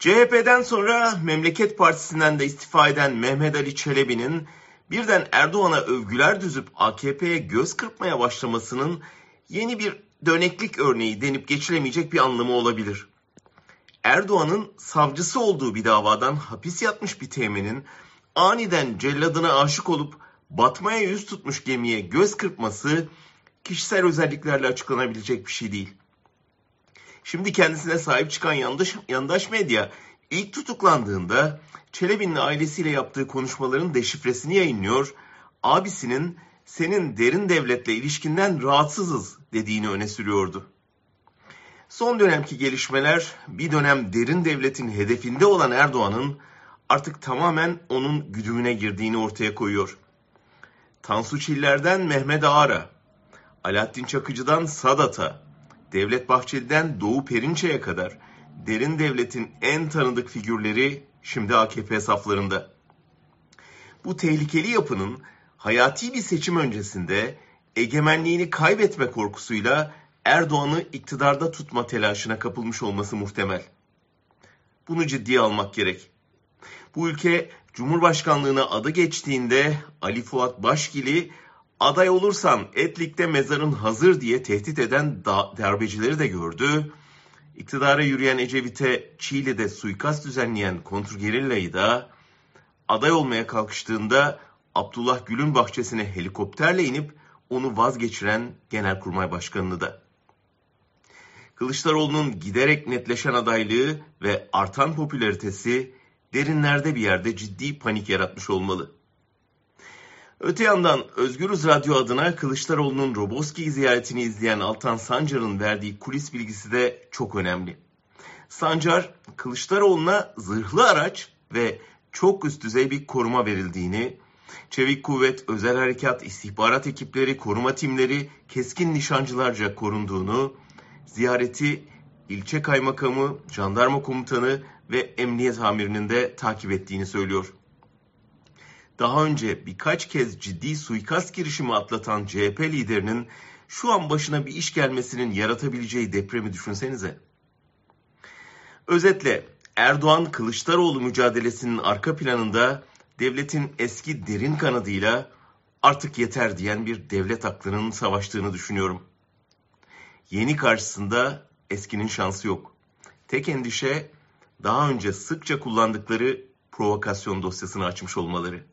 CHP'den sonra Memleket Partisi'nden de istifa eden Mehmet Ali Çelebi'nin birden Erdoğan'a övgüler düzüp AKP'ye göz kırpmaya başlamasının yeni bir döneklik örneği denip geçilemeyecek bir anlamı olabilir. Erdoğan'ın savcısı olduğu bir davadan hapis yatmış bir teğmenin aniden celladına aşık olup batmaya yüz tutmuş gemiye göz kırpması kişisel özelliklerle açıklanabilecek bir şey değil. Şimdi kendisine sahip çıkan yandaş, yandaş medya ilk tutuklandığında Çelebi'nin ailesiyle yaptığı konuşmaların deşifresini yayınlıyor. Abisinin senin derin devletle ilişkinden rahatsızız dediğini öne sürüyordu. Son dönemki gelişmeler bir dönem derin devletin hedefinde olan Erdoğan'ın artık tamamen onun güdümüne girdiğini ortaya koyuyor. Tansu Çiller'den Mehmet Ağar'a, Alaaddin Çakıcı'dan Sadat'a, Devlet Bahçeli'den Doğu Perinçe'ye kadar derin devletin en tanıdık figürleri şimdi AKP saflarında. Bu tehlikeli yapının hayati bir seçim öncesinde egemenliğini kaybetme korkusuyla Erdoğan'ı iktidarda tutma telaşına kapılmış olması muhtemel. Bunu ciddiye almak gerek. Bu ülke Cumhurbaşkanlığına adı geçtiğinde Ali Fuat Başgili aday olursan Etlik'te mezarın hazır diye tehdit eden darbecileri de gördü. İktidara yürüyen Ecevit'e Çiğli'de suikast düzenleyen kontrgerillayı da aday olmaya kalkıştığında Abdullah Gül'ün bahçesine helikopterle inip onu vazgeçiren Genelkurmay Başkanı'nı da. Kılıçdaroğlu'nun giderek netleşen adaylığı ve artan popülaritesi derinlerde bir yerde ciddi panik yaratmış olmalı. Öte yandan Özgürüz Radyo adına Kılıçdaroğlu'nun Roboski ziyaretini izleyen Altan Sancar'ın verdiği kulis bilgisi de çok önemli. Sancar, Kılıçdaroğlu'na zırhlı araç ve çok üst düzey bir koruma verildiğini, çevik kuvvet, özel harekat, istihbarat ekipleri, koruma timleri keskin nişancılarca korunduğunu, ziyareti ilçe kaymakamı, jandarma komutanı ve emniyet amirinin de takip ettiğini söylüyor. Daha önce birkaç kez ciddi suikast girişimi atlatan CHP liderinin şu an başına bir iş gelmesinin yaratabileceği depremi düşünsenize. Özetle Erdoğan Kılıçdaroğlu mücadelesinin arka planında devletin eski derin kanadıyla artık yeter diyen bir devlet aklının savaştığını düşünüyorum. Yeni karşısında eskinin şansı yok. Tek endişe daha önce sıkça kullandıkları provokasyon dosyasını açmış olmaları.